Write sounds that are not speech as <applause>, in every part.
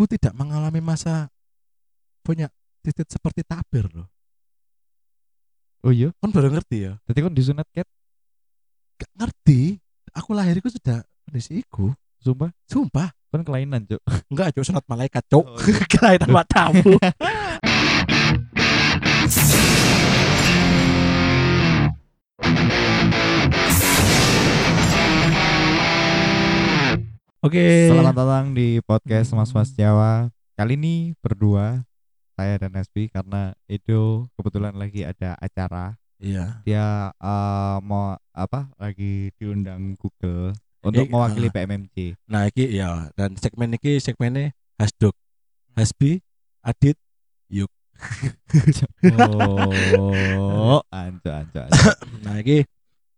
aku tidak mengalami masa punya titik seperti tabir loh. Oh iya, Kan baru ngerti ya? jadi kan disunat cat, Gak ngerti. Aku lahirku sudah kondisi iku. sumpah Sumpah. kan kelainan cuk. Enggak, cuk sunat malaikat, cuk. Oh, iya. <laughs> Kelainan matamu. <laughs> Oke. Selamat datang di podcast Mas Mas Jawa. Kali ini berdua saya dan Nesbi karena itu kebetulan lagi ada acara. Iya. Dia eh, mau apa? Lagi diundang Google untuk Eh, mewakili ah. PMMC. Nah, iki ya dan segmen iki segmennya Hasduk, Hasbi, Adit, <laughs> Oh, anco anco. anco. Nah, iki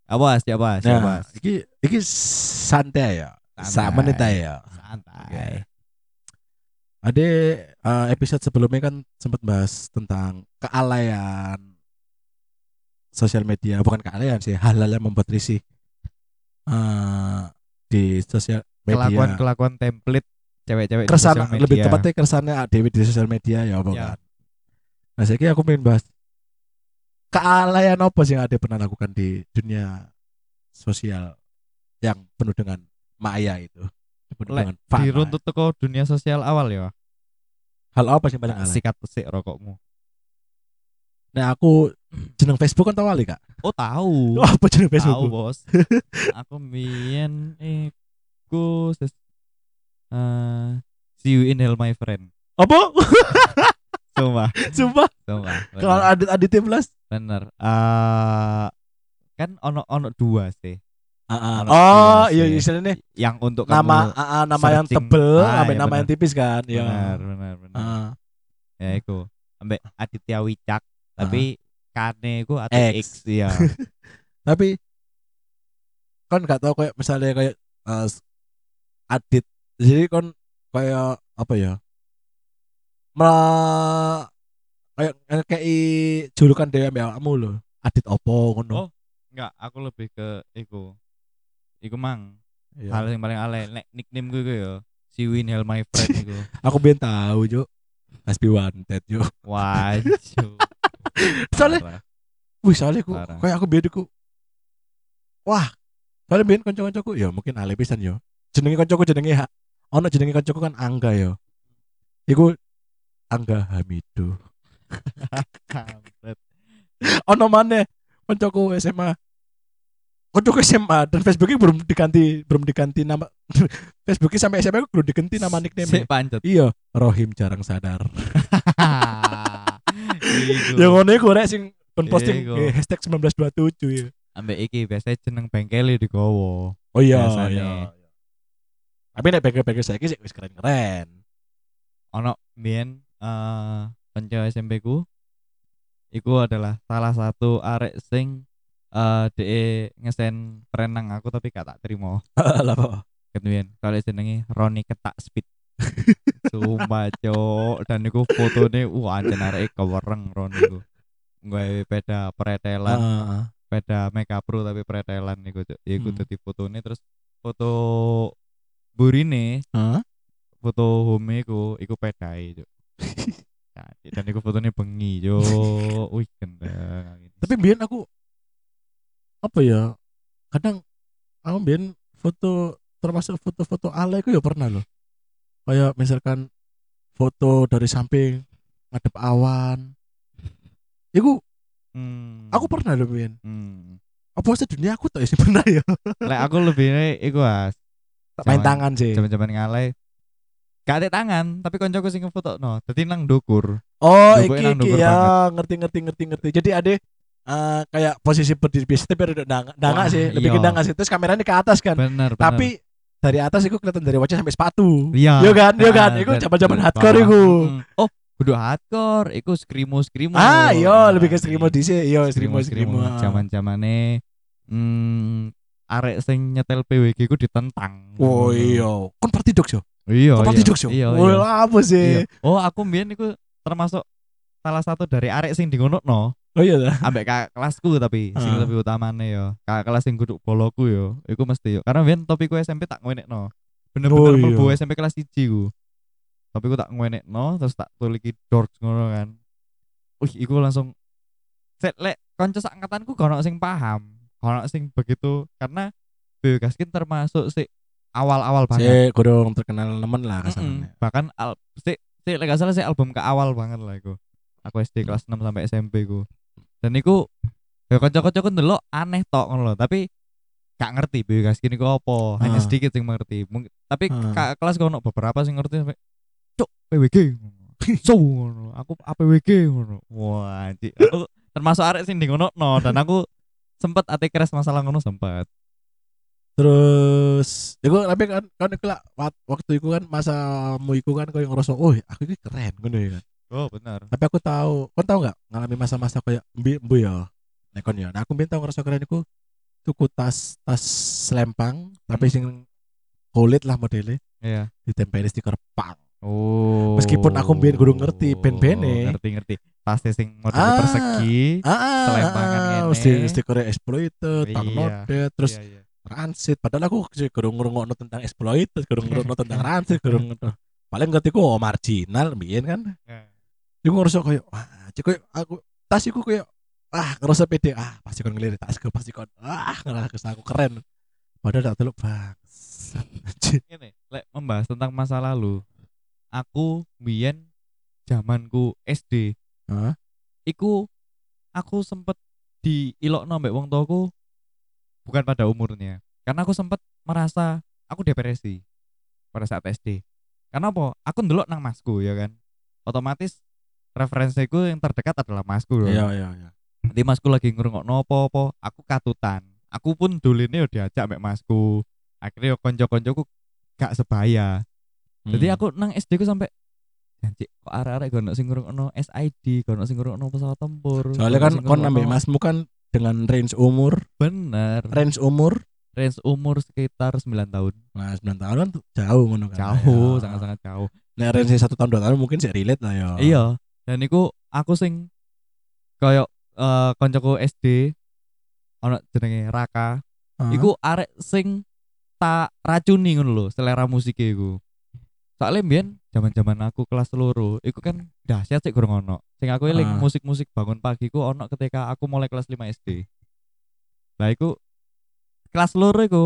Apa siapa siapa? nah, iki iki santai ya. Sama menit ya. Santai. Ada eh, episode sebelumnya kan sempat bahas tentang kealayan sosial media, bukan kealayan sih, hal-hal yang membuat risih eh, di sosial media. Kelakuan-kelakuan template cewek-cewek di keresan lebih tepatnya keresannya Dewi di sosial media ya apa Ya. kan. Nah, saya kira aku pengen bahas kealayan apa sih yang ada pernah lakukan di dunia sosial yang penuh dengan maya itu. Lek, fana. diruntut teko dunia sosial awal ya. Hal apa sih paling alay? Sikat pesik rokokmu. Nah, aku <clears throat> jeneng Facebook kan tahu kali Kak. Oh tahu. <laughs> Oh, apa jeneng tahu Facebook? bos. <laughs> Aku mbiyen iku ses eh see you in hell my friend. Apa? <laughs> Sumpah, Sumpah. sumpah. Kalau. Adit Adit Plus. Bener. Eh kan ono ono dua sih. Ono Oh, iya istilahnya Yang untuk nama kamu ah, nama yang tebel, Ah, sampai iya, nama bener. yang tipis kan. Iya. benar benar benar. Ah. Ya iku. Ambek Aditya Wicak, tapi kane iku X. ATX ya. <laughs> tapi kan nggak tahu kayak misalnya kayak eh, Adit jadi kan kayak apa ya Mela, kayak kayak julukan dewa kamu loh Adit opo ngono Oh. Enggak, aku lebih ke iku. Iku mang. Iya. Hal yang paling alay nek nickname gue iku ya. Si Win Hell my friend iku. <laughs> aku biar tahu jo Aspi wanted jo Waduh. <laughs> soalnya wih soalnya Parah. kayak aku biar aku wah soalnya biar konco-koncoku ya mungkin alay pisan yo jenenge koncoku jenenge ha- ono jenenge koncoku kan Angga yo iku Angga <laughs> Kampret. ono mana koncoku SMA koncoku SMA dan Facebooknya belum diganti belum diganti nama. <laughs> Facebooknya sampai SMA belum diganti nama nickname Sik pancet. iya Rohim jarang sadar. Yang ngono iku rek sing pun posting eh, hashtag 1927 ya Ambek iki biasanya jeneng bengkel digowo. oh iya Biasanya. iya tapi nek bengkel-bengkel saya sih wis keren-keren. Ono mbiyen eh kanca SMP ku iku adalah salah satu arek sing eh DE ngesen perenang aku tapi gak tak terima. <laughs> lah apa Kemudian kalau jenenge Roni Ketak Speed. <laughs> Sumpah cok dan iku fotone wah anjen arek kewereng Roni iku. Nggawe peda pretelan, Ah, peda Mega Pro tapi pretelan iku cok. Ya iku Hmm. dadi fotone terus foto burine, ah. foto home iku iku pedae cok. Jadi, <laughs> dan iku fotonya bengi cok. Wih gendang. tapi biar aku apa ya kadang aku biar foto termasuk foto-foto ala itu ya pernah loh. Kayak misalkan foto dari samping ngadep awan. Itu Hmm. aku pernah loh biar Hmm. apa sih dunia aku tak sih <laughs> pernah ya. Lek aku lebih iku as main tangan sih. zaman-zaman ngalai. Gak ada tangan tapi koncoku sing foto no. Dadi nang dukur oh Duku iki iki ya ngerti ngerti ngerti ngerti. Jadi ada eh, kayak posisi berdiri biasa tapi ada dangak dangak Wah, sih lebih ke iya. dangak sih. Terus kameranya ke atas kan. Bener bener. Tapi dari atas itu kelihatan dari wajah sampai sepatu. Iya. Iya kan, iya kan, bener. zaman-zaman hardcore. Mm. oh kudu hardcore iku skrimo skrimo Ah, iya lebih ke di sini, iya streamo streamo. zaman zamane hmm arek sing nyetel PWG ku ditentang. Oh iya, kan party dogs yo. iya Kan party dogs yo. iya Oh apa sih? Oh aku mbien iku termasuk salah satu dari arek sing no Oh iya dah. ambek kakak kelasku tapi sing Ah. lebih utamane yo kakak kelas sing guduk boloku yo iku mesti yo karena ben topiku SMP tak no bener-bener Oh, iya. mlebu SMP kelas 1 ku tapi aku tak no terus tak tuliki George ngono kan wih iku langsung set lek kanca sak angkatanku gak ono sing paham gak sing begitu karena Beo Gaskin termasuk si awal-awal banget Si kurang terkenal nemen lah Mm-mm. kasarannya. bahkan al si, si lek salah si album ke awal banget lah iku aku SD kelas 6 sampai SMP ku dan iku ya kanca-kancaku ndelok aneh tok ngono tapi gak ngerti Beo Gaskin iku apa. Hanya Ah. sedikit sing mengerti Mung- tapi kak kelas kono beberapa sing ngerti sampai cuk PWG so ngono. Aku APWG ngono. Wah anjir aku termasuk arek sing ngono no dan aku sempet ate keras masalah ngono sempet. Terus, iku tapi kan kan iku lah waktu itu kan masamu iku kan koyo ngerasa, "Oh, aku ini keren." ngono ya kan. Oh benar Tapi aku tahu, kau tahu nggak ngalami masa-masa kayak mbi mbu ya. Nek kon ya. Nah, aku minta ngerasa keren iku tuku tas tas selempang tapi Hmm. sing kulit lah modelnya iya ditempeli stiker pang. oh Meskipun aku mbiyen gurung ngerti band-bande. ngerti ngerti tasnya sing model Ah. persegi Ah, Selempangan ah, ngene. mesti stiker exploited, Iya. terus iya, iya. Rancid padahal aku kurang ngrungokno tentang exploited, kurang ngrungokno tentang <laughs> Rancid, kurang. Paling ngerti ku oh, marginal mbiyen kan. Eh. Iku ngerasa koyo wah, cek koyo aku tas iku koyo ah ngerasa pede ah pasti kon ngelirik tasku pasti kon ah ngerasa aku keren. Padahal tak teluk. Anjir. Ngene, lek membahas tentang masa lalu aku biyen zamanku SD Hah? iku aku sempet di ilokno mbek wong tuaku bukan pada umurnya karena aku sempet merasa aku depresi pada saat SD karena apa aku ndelok nang masku ya kan otomatis referensiku yang terdekat adalah masku loh Iya iya iya. nanti masku lagi ngrungokno apa-apa aku katutan aku pun duline yo diajak mbek masku akhirnya yo konco-koncoku gak sebaya jadi Hmm. aku nang SD ku sampai Janji, kok arek-arek gak ono sing ngrungokno SID, gak ono sing ngrungokno pesawat tempur. soalnya kan kon ambek masmu kan dengan range umur, bener. range umur Range umur sekitar 9 tahun. nah 9 tahun kan jauh ngono kan. Jauh, Ya. sangat-sangat jauh. Nek range satu tahun dua tahun mungkin sih relate lah ya. Iya, dan iku aku sing koyo eh koncoku SD ono jenenge Raka. Hah? Iku arek sing tak racuni ngono lho, selera musiknya iku. Soalnya mbiyen zaman-zaman aku kelas loro, iku kan dahsyat sih kurang ono. Sing aku eling Ah. musik-musik bangun pagi ku ono ketika aku mulai kelas 5 SD. Lah iku kelas loro iku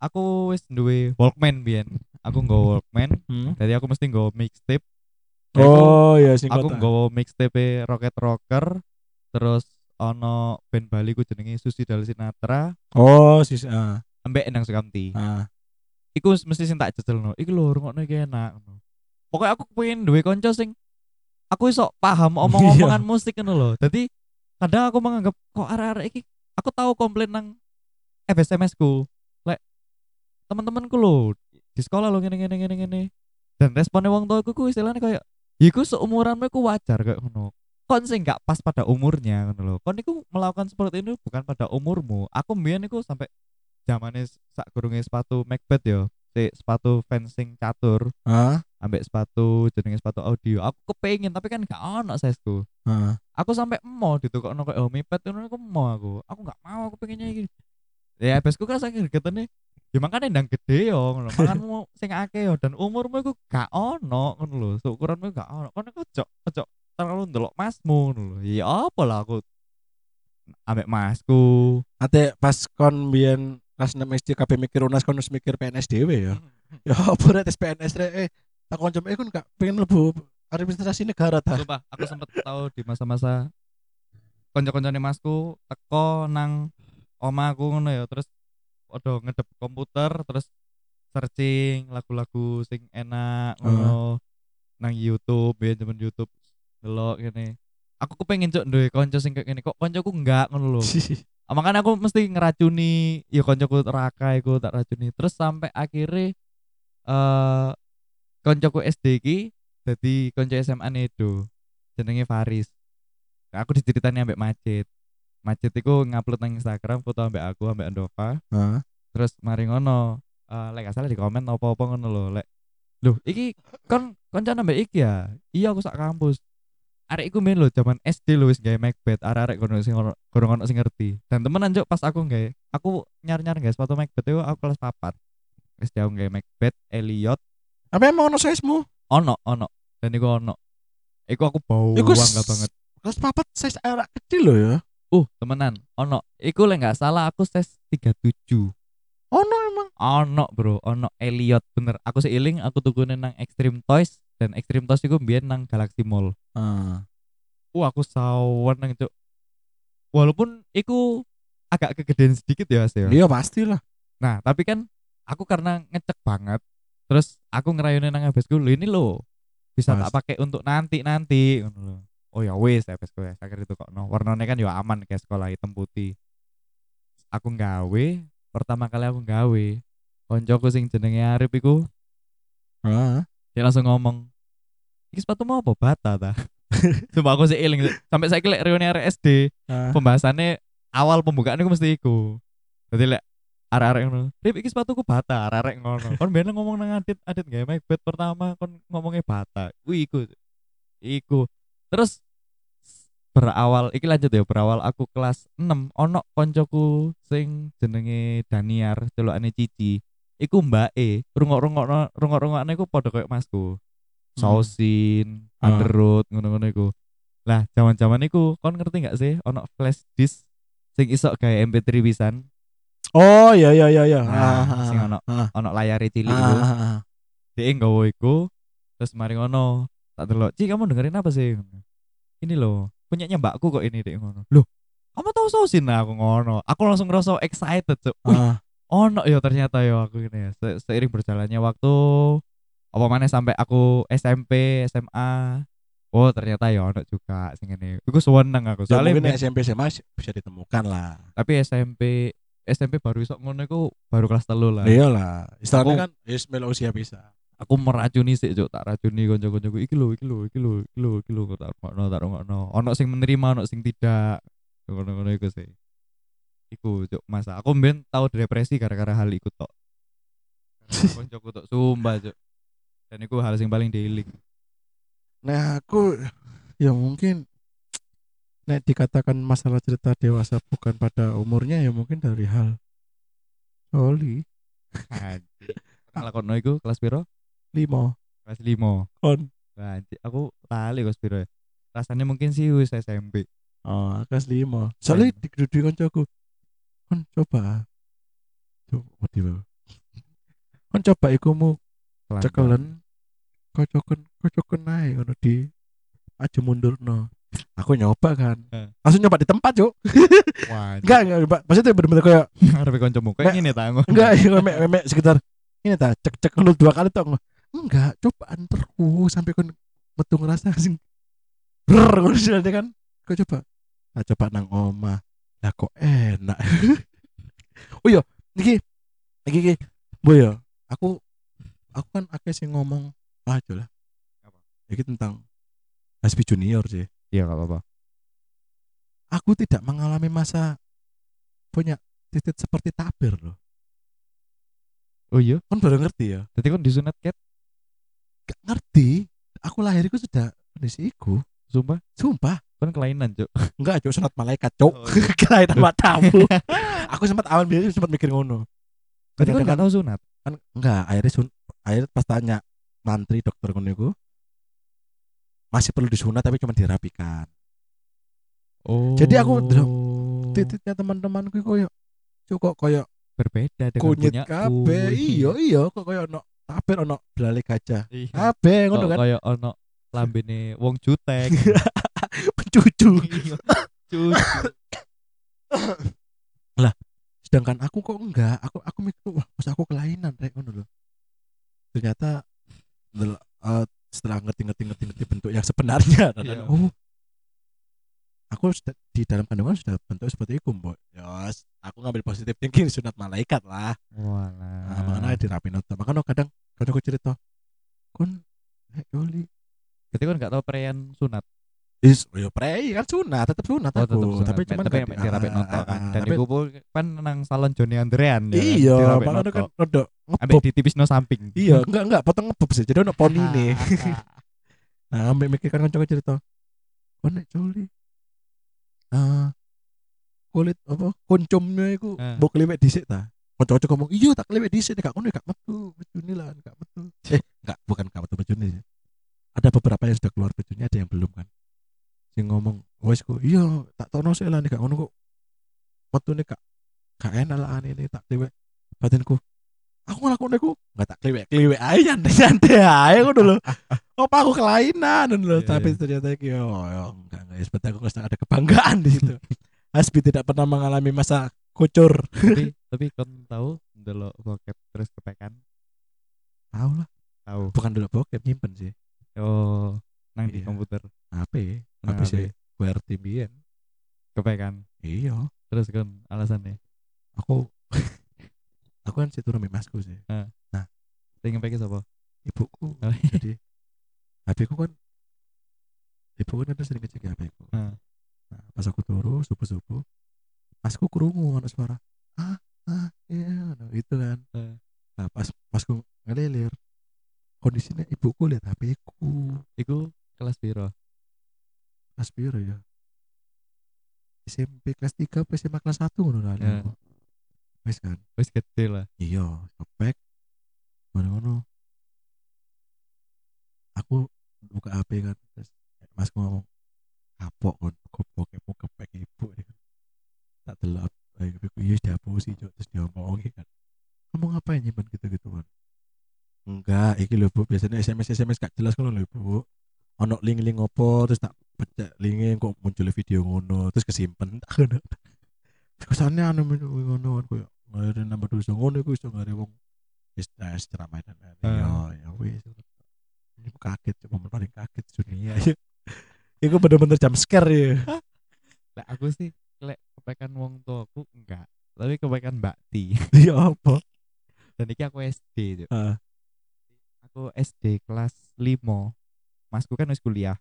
aku wis duwe Walkman mbiyen. Aku nggawa Walkman, Hmm? jadi aku mesti nggawa mixtape. Iku Oh iya sing aku nggawa mixtape Rocket Rocker, terus ono band Bali ku jenenge Susi Dal Sinatra, Oh sis ah. ambek Endang Sukamti. ah. iku mesti sing tak jejelno iki lho rungokno iki enak ngono. Pokoknya aku pengen duwe kanca sing aku iso paham <laughs> omong-omongan musik ngono lho. Dadi kadang aku menganggap kok arek-arek iki aku tahu komplain nang FSMS ku. Lek teman-temanku lho di sekolah lho ngene ngene ngene ngene. Dan responnya wong tuaku ku istilahnya kayak ya iku seumuranmu iku wajar kayak ngono. Kon sing gak pas pada umurnya ngono lho. Kon iku melakukan seperti ini bukan pada umurmu. Aku mbiyen iku sampai zamane sak gurunge sepatu Macbeth yo. Si sepatu fencing catur Ah. ambek sepatu jenenge sepatu audio. Aku kepengin tapi kan gak ono sizeku. Ah. Aku sampai emo ditukokno kayak Homipad ngono aku emo aku. Aku gak mau aku pengennya iki. Ya besku kan saking gregetene Ya makanya ndang gede yo ngono. Manganmu sing akeh yo dan umurmu iku gak ono ngono lho. Seukuranmu gak ono. Kon iku ojo ojo terlalu ndelok masmu ngono lho. Ya apa lah aku ambek masku. Ate pas kon biyen kelas 6 SD kabeh mikir UNAS kon mikir PNS dhewe ya. Ya apa rek tes PNS rek eh tak koncom eh kon gak pengen mlebu administrasi negara ta. Sumpah, aku sempet tahu di masa-masa konco-koncone masku teko nang omaku ngono ya, terus podo ngedep komputer terus searching lagu-lagu sing enak ngono. Nang YouTube, ya zaman YouTube delok ngene. Aku kepengen cok duwe konco sing kayak gini kok koncoku enggak ngono lho. <laughs> Ah, makanya aku mesti ngeracuni ya koncoku raka iku tak racuni. Terus sampai akhirnya eh koncoku SD ki dadi konco SMA Nedo jenenge Faris. Nah, aku diceritani ambek Macet Macet iku ngupload nang Instagram foto ambek aku ambek Andova Hah? terus mari ngono eh lek gak salah di komen apa-apa ngono lho lek Loh, iki kon konco ambek iki ya? Iya aku sak kampus. Arek iku main lho zaman SD lho wis gawe Macbeth, arek-arek kono sing ono kurang ono sing ngerti. Dan temenan juk pas aku gawe, aku nyar-nyar guys sepatu Macbeth itu aku kelas 4. Wis aku gawe Macbeth, Elliot, Apa emang ono size-mu? ono ono dan iku ono iku aku bau bangga banget Kelas papat size anak kecil loh ya. Uh temenan. Ono. Iku lek nggak salah aku tes 37 Oh no emang. ono bro. Ono Elliot. Bener. Aku seiling aku tukune nang Extreme Toys. Dan Extreme Toys iku biyen nang Galaxy Mall. Ah. wah aku sawan nang cuk walaupun iku agak kegedean sedikit ya Mas ya. Iya pastilah. nah tapi kan aku karena ngecek banget terus aku ngerayunin nang habisku lho ini lo bisa Mas. tak pakai untuk nanti nanti oh ya wes habisku ya akhirnya itu kok no warnanya kan ya aman kayak sekolah hitam putih aku nggawe pertama kali aku nggawe koncoku sing jenenge Arif iku Ah. dia langsung ngomong iki sepatu mau apa bata ta <laughs> Sumpah aku sih eling sampai saya lek reuni RSD Ah. pembahasannya awal pembukaan itu mesti iku. Jadi lek arek-arek ngono. Rip iki sepatuku bata, arek-arek ngono. Kon ben ngomong nang Adit, Adit gawe Macbeth pertama kon ngomongnya bata. Kuwi iku. Iku. Terus berawal iki lanjut ya berawal aku kelas 6 ono koncoku sing jenenge Daniar celukane Cici. Iku mbak E rungok-rungok rungok-rungokne iku padha koyo masku. Sausin Ah. underoot ngono-ngono iku. Lah zaman-zaman iku kon ngerti nggak sih ono flash disk sing iso gawe MP3 pisan? Oh iya iya iya iya. Nah, Ah, sing ono ah, ono layar cilik ah, iku. ah, ah. dia nggawa iku terus mari ngono tak delok Ci kamu dengerin apa sih ini loh punyanya mbakku kok ini dek ngono loh kamu tahu sausin nah aku ngono aku langsung ngerasa excited cuk Wih, Ah. ono ya ternyata ya aku ini ya Se- seiring berjalannya waktu apa mana sampai aku SMP SMA oh ternyata ya ono juga sing ini aku seneng aku Ya, soalnya mungkin men- SMP SMA bisa ditemukan lah. tapi SMP SMP baru isok ngono iku baru kelas telu lah Iya lah. Istilahnya kan Ismail usia bisa. Aku meracuni sih cuk. Tak racuni konco-koncoku iki lho iki lho iki lho iki lho iki lho tak rungokno tak rungokno. Ono sing menerima ono sing tidak. Ngono-ngono iku sih. Iku cuk masa aku mben tau depresi gara-gara hal iku tok. Koncoku tok. Sumpah cuk. Dan iku hal sing paling dieling Nah aku ya mungkin nek dikatakan masalah cerita dewasa bukan pada umurnya ya mungkin dari hal Oli. Kalau kono iku kelas piro limo. Kelas 5 kon anjir aku lali kelas piro ya? Rasanya mungkin sih wis SMP oh kelas limo. Soalnya di di koncoku. Kon coba. Coba wae. kon coba ikumu cekelen kocoken kocoken ae ngono di aja mundur no aku nyoba kan. Eh. langsung nyoba di tempat cuk. <laughs> Enggak enggak Mbak. maksudnya bener-bener kayak <laughs> arep kancamu kayak ngene ta ngono. enggak ya memek memek sekitar ini tak cek cek dulu dua kali tok enggak cobaan terus sampai kon metu ngerasa sing sih nanti kan. Kau coba? Nah coba nang oma lah kok enak? <laughs> Oh iya iki iki iki boy ya aku aku kan akeh sing ngomong ah aja lah. Apa? iki tentang Hasbi Junior sih. Iya enggak apa-apa. aku tidak mengalami masa punya titik seperti tabir loh. Oh iya, kan baru ngerti ya. Tadi kan disunat cat gak ngerti aku lahir itu sudah kondisi iku sumpah sumpah kan kelainan, Cuk. enggak cok sunat malaikat cok Oh, iya. <laughs> kelainan <laughs> matamu aku sempat awal biasa sempat mikir ngono Tadi kan enggak tahu sunat. kan enggak akhirnya sun akhirnya pas tanya mantri dokter ngono iku masih perlu disunat tapi cuma dirapikan Oh. Jadi aku titiknya teman-temanku koyo cok kok koyo berbeda dengan kunyit punyaku. kabeh iya iya kok koyo ono tabir ono belalai gajah Iya. kabeh ngono kan Kayak ono lambene wong jutek. <laughs> cucu Iya, Cucu. <coughs> sedangkan aku kok enggak aku aku mikir wah pas aku kelainan kayak ngono loh ternyata eh, setelah ngerti ngerti ngerti ngerti bentuk yang sebenarnya <laughs> Iya. oh aku sudah, di dalam kandungan sudah bentuk seperti itu mbok yos aku ngambil positif thinking sunat malaikat lah nah, Walah. makanya dirapin nonton makanya kadang kadang aku cerita kon eh Yoli Berarti kan enggak tahu perayaan sunat. is oh ya prei kan sunat tetap sunat Oh, aku sunat. tapi cuman tapi nggak mek di- dirapik ah, noto ah, kan. ah, Dan iku pun kan nang salon Joni Andrean ya. kan? iya makanya kan noto. rada ambek ngebop ditipisno samping. iya enggak enggak potong ngebop sih jadi ono poni nih <laughs> Nah, ambek mikir kan kanca cerita. Kon nek coli. Ah. kulit apa? Kuncumnya iku Ah. mbok kliwek dhisik ta. Kanca-kanca ngomong, "Iya tak kliwek dhisik gak ngono gak metu, mejune lah, gak metu." Eh, enggak, bukan gak metu mejune. sih. ada beberapa yang sudah keluar videonya ada yang belum kan. Sing ngomong wes ku iya tak tono sih lah nih gak ngono kok waktu nih kak. Gak enak lah ini tak kliwek batinku aku ngelakuin aku? Nggak tak kliwek kliwek aja nyantai nyantai aja aku <laughs> dulu apa aku kelainan? Dulu Iya, tapi iya. ternyata yo yo enggak enggak seperti aku ngerasa ada kebanggaan di situ. <laughs> Hasbi tidak pernah mengalami masa kucur. Tapi tapi kon tahu delok bokep terus kepekan. Tahu lah tahu bukan dulu bokep nyimpen sih. Oh nang di Iya. komputer. HP Nang HP sih QWERTY biyen kepekan. Iya. Terus kon alasannya? Aku <laughs> aku kan situ rame masku sih. Sing ngepeki sapa ibuku. Oh, jadi HP ku kan ibu kan sering ngecek HP ku. Nah, pas aku turu subuh subuh masku kerungu ada suara. Ah ah iya nah, itu kan. Heeh. nah pas masku ngelilir kondisinya ibuku lihat HP ku. Iku kelas piro? Kelas biru ya? SMP kelas 3 apa SMA kelas 1 ngono lah Ya. wes kan? Wis gede lah. Iya kepek ngono-ngono. Aku buka HP kan terus masku ngomong kapok kon kok bokepmu kepek ibu. Ya <laughs> kan. tak delok ayo ibu iya dihapusi Cuk. terus diomongi kan. Kamu ngapain nyimpen gitu-gitu kan enggak iki lho bu. Biasanya SMS SMS gak jelas kan lho bu. Ono link-link opo terus tak pecek linknya kok muncul video ngono terus kesimpen. Tak ngono. Kesannya anu ngono kan koyo ngare nambah dosa ngono iku iso ngare wong. Wis tes ceramah dan lain ya ya wis. Ini kaget cuma paling kaget dunia Iku bener-bener jam scare ya. Lah aku sih lek kepekan wong tuaku enggak tapi kepekan Mbak Ti <laughs> Iya apa dan iki aku SD. Ah. aku SD kelas 5 masku kan wis kuliah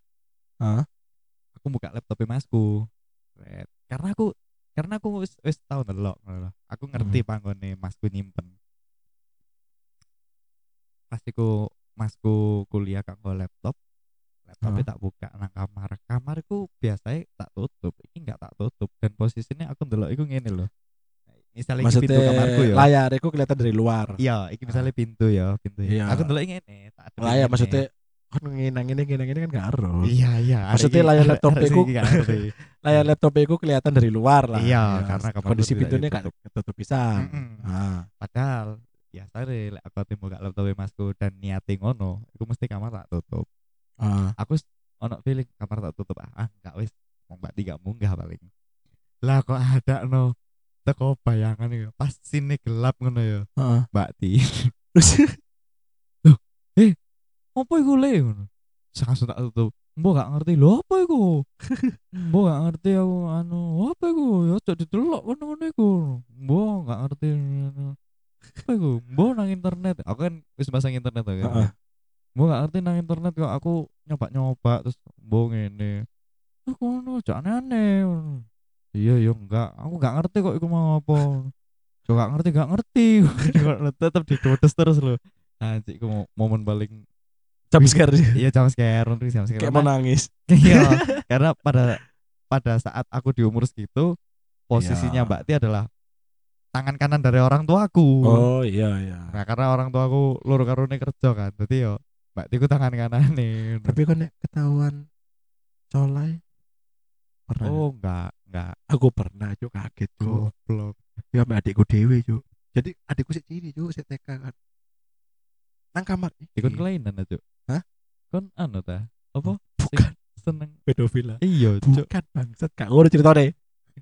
Ah. aku buka laptopnya masku Set. karena aku karena aku wis wis tau lho. aku ngerti panggone masku nyimpen pas iku masku kuliah kanggo laptop laptopnya Ah. tak buka. Nang kamar. Kamarku biasanya tak tutup. Ini enggak tak tutup. Dan posisinya aku ndelok iku ngene loh misalnya maksudnya pintu kamarku ya. layar itu kelihatan dari luar. Iya iki misalnya pintu ya pintu ya. Iya. aku ndelok ngene tak adepi layar ngene. maksudnya kan nginang ini nginang ini kan gak ero iya iya. Ada Maksudnya layar ada- laptop ada gak ngerti. layar laptop itu kelihatan dari luar lah. Iya, Ya, karena kondisi pintunya gak ditutup. ketutup pisan. Mm-mm. ah. Padahal deh lek aku ati buka laptop masku dan niate ngono iku mesti kamar tak tutup ah aku ono feeling kamar tak tutup. Ah enggak wis. Wong mbak tiga munggah paling. Lah kok ada no teko bayangan ya pas sini gelap ngono ya. Heeh. mbak ti. Terus apa iku le? Ngono langsung tak tutup. Mbok gak ngerti lho apa iku? Mbok gak ngerti aku anu apa iku? Ya cok didelok ngono-ngono iku. Mbok gak ngerti anu. apa iku? Mbok nang internet. Aku kan wis pasang internet tuh kan Mbok gak ngerti nang internet kok aku nyoba-nyoba terus mbok ngene. Aku ngono? Jangan aneh iya yo enggak. Aku gak ngerti kok iku mau apa. <laughs> Kok gak ngerti gak ngerti. Tetep didodes terus anjir iku mo- momen paling jam scare. Iya jam scare untuk jam scare. Kayak mau nangis. <laughs> Iya, karena pada pada saat aku di umur segitu posisinya Iya. Mbak Ti adalah tangan kanan dari orang tuaku. Oh iya iya. Nah karena orang tuaku loro karone kerja kan jadi yo Mbak Ti ku tangan kanan nih. Tapi kan nek ketahuan colai pernah oh enggak enggak aku pernah cuk kaget cuk. Goblok. Ya sama adikku dewe cuk. Jadi adikku sih ciri cuk sih TK kan. Nang kamar. Ikut kelainan aja Hah? kon anu ta? Apa? Bukan. Seneng pedofil lah iya cuk. Bukan bangsat. Ngono cerita deh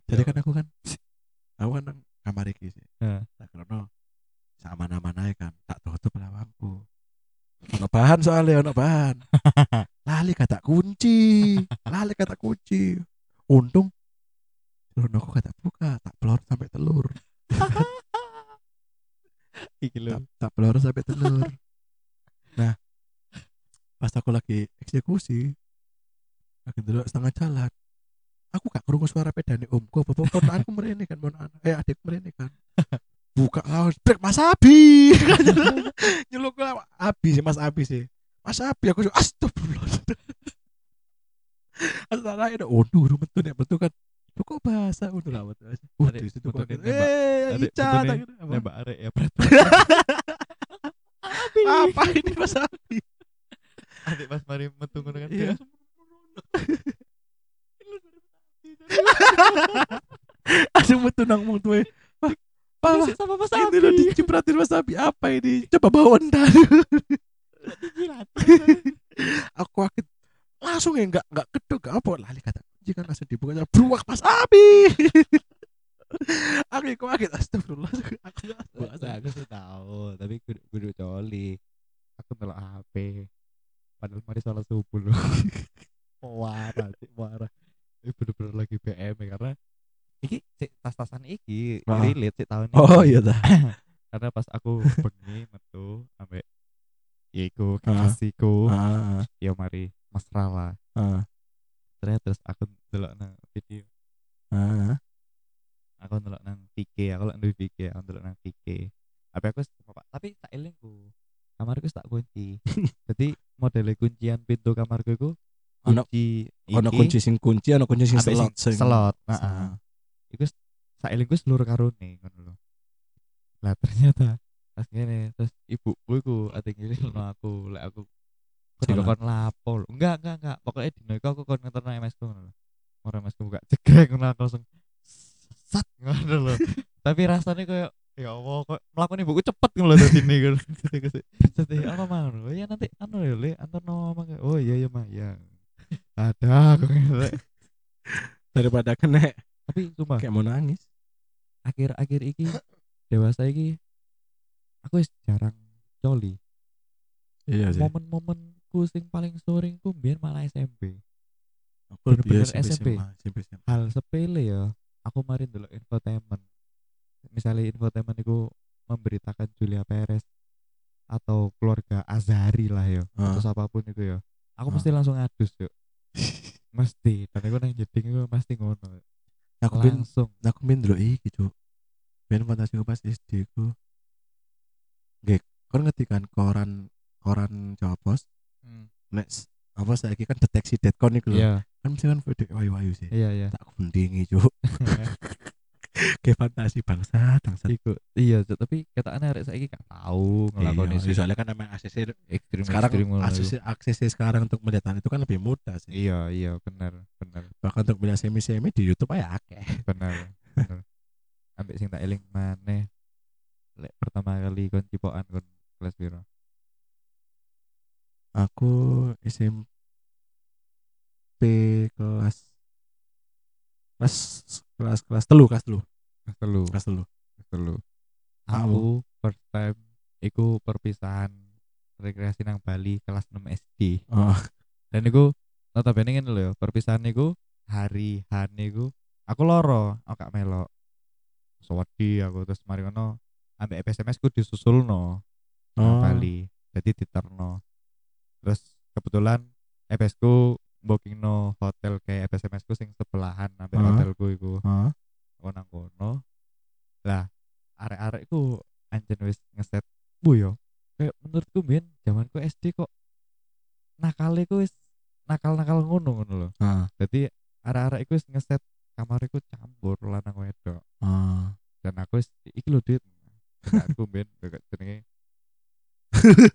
jadi kan aku kan aku kan nang kamar iki sih. Heeh. nah karena sama nama naik kan. Tak tutup lampu ono bahan soalnya ono bahan. <laughs> Lali kata kunci lali kata kunci. Untung Loh, aku kata buka tak pelor sampai telur. <laughs> Iki lho. Tak, tak pelor sampai telur. Nah pas aku lagi eksekusi lagi dulu setengah jalan aku gak kerungu suara pedane omku apa apa? Ponakanku merene kan ponakan eh adikku merene kan? <laughs> Buka lawan brek mas Abi. Gue Abi sih mas Abi sih. Mas Abi aku astagfirullah. Astagfirullah itu oh dulu betul ya betul kan. Lu kok bahasa udah lah betul uh situ kok betul nih, nembak. eh Ica nih, nembak arek ya berat <laughs> apa ini mas Abi? Adik pas mari metu ngono kan? Iya. <laughs> Aduh metu nang mung tuwe. Disik sama Mas ini Abi. dicipratin wasabi apa ini? Coba bawa. Dijilat. Aku kaget langsung ya enggak enggak kedok enggak apa lali kata kan langsung dibuka beruak pas api. <laughs> aku yang kaget astagfirullah. Aku enggak Nah, aku tahu, tapi kudu kudu coli. Aku ndelok HP. Padahal mari salah subuh loh. <laughs> Marah, marah. Ini bener-bener lagi BM ya, karena iki cik, tas-tasan iki Ah. relate sih tahun Oh ini. iya dah. <laughs> Karena pas aku bengi metu ambek ya iku Ah. kekasihku, Ah, ya mari mesra lah. ah, Terus terus aku ndelok nang video ah. aku ndelok nang PK aku lek duwe PK aku ndelok nang PK tapi aku tapi tak elingku kamarku tak kunci <laughs> jadi modele kuncian pintu kamarku iku Ono- kunci Ono kunci sing kunci, ono kunci sing slot sing slot Ah. heeh iku elingku wis lur karone ngono lho. Lah ternyata pas ngene terus ibuku iku ate ngirim aku lek aku Salah. dikon lapo lho. Enggak enggak enggak. Pokoknya dino iku aku kon ngeterno MS ku ngono lho. Ora MS ku buka jegrek ngono aku langsung sat ngono lho. <laughs> Tapi rasanya kayak ya Allah kok melakukan ibuku cepet ngono lho dadi ini ngono jadi apa mau oh ya nanti anu ya le antar nama mama oh iya iya mah ya ada aku <laughs> daripada kena tapi sumpah kayak mau nangis. akhir-akhir iki dewasa iki aku jarang coli Iya sih. momen-momenku sing paling sering ku mbiyen malah SMP Aku biasa SMP. SMP SMA. hal sepele ya aku kemarin dulu infotainment misalnya infotainment itu memberitakan Julia Perez atau keluarga Azari lah ya Ah. atau siapa pun itu ya aku Ah. mesti langsung adus yuk <laughs> mesti dan aku nang jeding itu mesti ngono Aku bin langsung aku bin dulu iki cuk. Ben fantasi pas SD ku. Nggih, kon ngerti kan koran koran Jawa Pos nek s- apa saiki kan deteksi iku lho. iya Kan mesti kan video wayu-wayu sih. iya iya Tak gendingi cuk. <laughs> <laughs> Kayak fantasi bangsa, bangsa. Iku, iya tapi kata arek saiki gak tahu ngelakoni Iya, sih soalnya kan emang ACC ekstrim sekarang. ACC akses sekarang untuk melihat itu kan lebih mudah sih. iya iya benar benar Bahkan untuk melihat semi-semi di YouTube aja akeh. <laughs> benar benar ambek sing tak eling maneh lek pertama kali kon cipokan kon kelas piro Aku SMP kelas kelas kelas kelas telu kelas telu. Kelas telu. Kelas telu. Kelas telu. Aku first time iku perpisahan rekreasi nang Bali kelas 6 SD oh. Dan iku notabene ngene lho ya perpisahan iku hari han iku aku loro aku gak melok. Sewedi aku terus mari ngono ambek SMS ku disusulno nang Oh. Bali jadi diterno. Terus kebetulan FS ku booking no hotel kayak FSMS ku sing sebelahan sampai Hah? hotelku iku. Oh aku nang kono. Lah arek-arek ku anjen wis ngeset bu yo kayak menurutku biyen zamanku SD kok nakale ku wis nakal-nakal ngono ngono lho. Ah jadi arek-arek iku wis ngeset kamar iku campur lanang wedok. Ah dan aku wis iki lho dit. Aku ben <laughs> jenenge <laughs>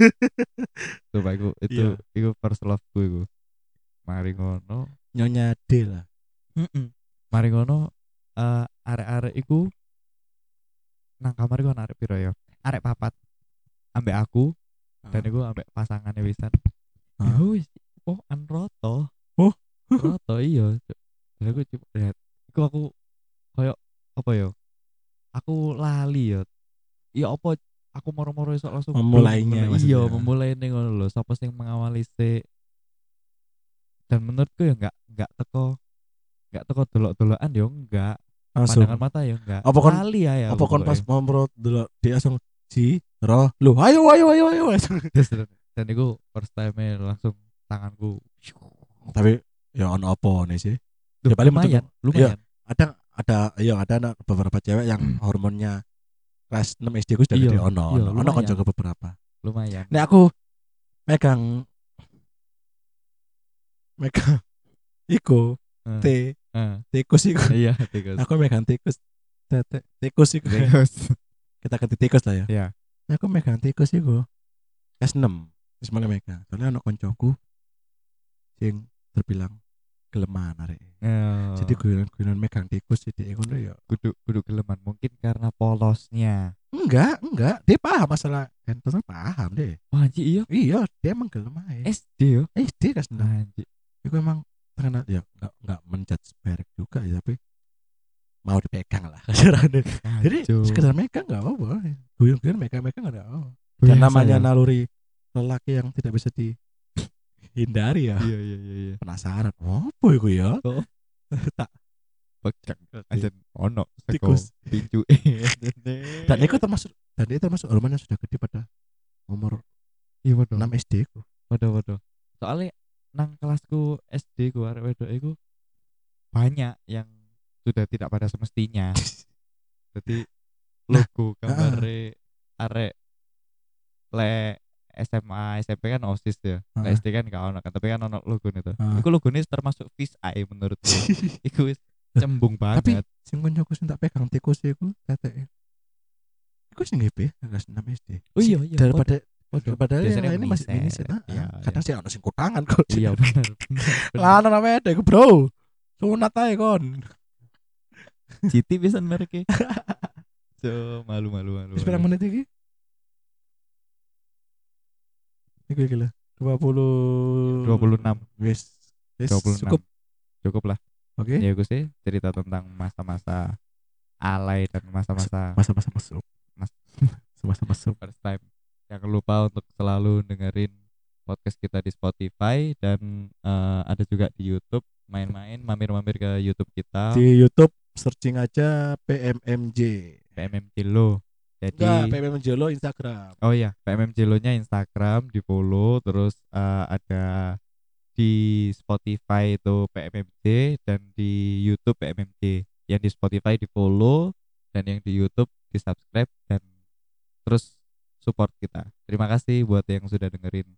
coba itu Iya. iku first love ku iku mari ngono. Nyonya D lah. Mari ngono eh arek-arek iku nang kamar iku arek piro ya? Arek papat. Ambek aku dan iku ambek pasangannya wisan. Ya wis oh anroto Oh. <laughs> roto iya. Dan aku coba lihat iku aku koyo apa ya? Aku lali ya. Ya apa aku moro-moro iso langsung Memulainya iya maksudnya. memulai nih ngono lho. Sapa sing mengawali sih dan menurutku ya enggak enggak teko enggak teko dolok-dolokan ya enggak pandangan mata ya enggak Apa kon- lali ya ya apa kon pas mau merot dulu dia langsung si roh lu ayo ayo ayo ayo. <laughs> Dan, itu first time langsung tanganku <laughs> tapi ya ono apa nih sih? Duh, Ya, paling lumayan betul- lumayan. ada ada ya ada anak beberapa cewek yang hormonnya kelas 6 SD ku sudah Iya, gede. Ono iya, ono ono kan juga beberapa. Lumayan. Nek aku megang megang <laughs> iku. Eh, T. Eh, tikus iku. Iya tikus. Aku megang tikus. Tete tikus iku. Tikus. <laughs> Kita ganti tikus lah ya. Iya. Aku megang tikus iku. Kelas 6 wis mulai megang. Soalnya anak koncoku sing terbilang kelemahan arek. Oh, jadi guyon-guyon megang tikus jadi ngono ya. Kudu kudu geleman. Mungkin karena polosnya. Enggak enggak. Dia paham masalah handphone. Paham deh. Wah iya. Iya dia emang gelem ae SD yo. SD seneng anjir itu emang terkenal ya enggak enggak menjudge merek juga ya tapi mau dipegang lah. <laughs> Jadi sekedar megang enggak apa-apa. Guyon-guyon megang-megang enggak apa dan namanya ya. naluri lelaki yang tidak bisa dihindari ya. Iya iya iya iya. Penasaran apa itu ya? Oh. <laughs> tak. Pecak aja ono Tikus. pincu <laughs> dan itu termasuk dan itu termasuk hormon yang sudah gede pada umur iya waduh. 6 SD ku. Waduh waduh. Soalnya nang kelasku SD arek wedok iku banyak yang sudah tidak pada semestinya. <laughs> Jadi Nah, logo gambar arek le SMA SMP kan osis ya. Le Ah. SD kan gak ono kan tapi kan ono logo itu Ah. iku logonya termasuk fish eye menurutku. <laughs> Iku cembung tapi banget. sing koncoku sing tak pegang tikus iku tetek. Iku sing ngebe kelas 6 SD Oh iya, iya. daripada Waduh, daripada yang biasanya lainnya masih miniset. mini set ah, Iya, ah. kadang sih ono sing kutangan kok. Iya <laughs> benar. Lah ana namanya iku bro. Sunat ae kon. Citi bisa mereknya so malu malu malu. Wis menit iki? Iku iki lah 20 26 wis wis 26 cukup. Cukup lah. Oke. Ya gue sih cerita tentang masa-masa alay dan masa-masa masa-masa masuk Mas- masa masuk first time jangan lupa untuk selalu dengerin podcast kita di Spotify dan eh, ada juga di YouTube. Main-main mampir-mampir ke YouTube kita. Di YouTube searching aja PMMJ PMMC lo jadi enggak PMMJ lo Instagram. Oh iya, PMMJ lo-nya Instagram di follow. Terus eh, ada di Spotify itu PMMJ dan di YouTube PMMJ. Yang di Spotify di follow dan yang di YouTube di subscribe dan terus support kita. Terima kasih buat yang sudah dengerin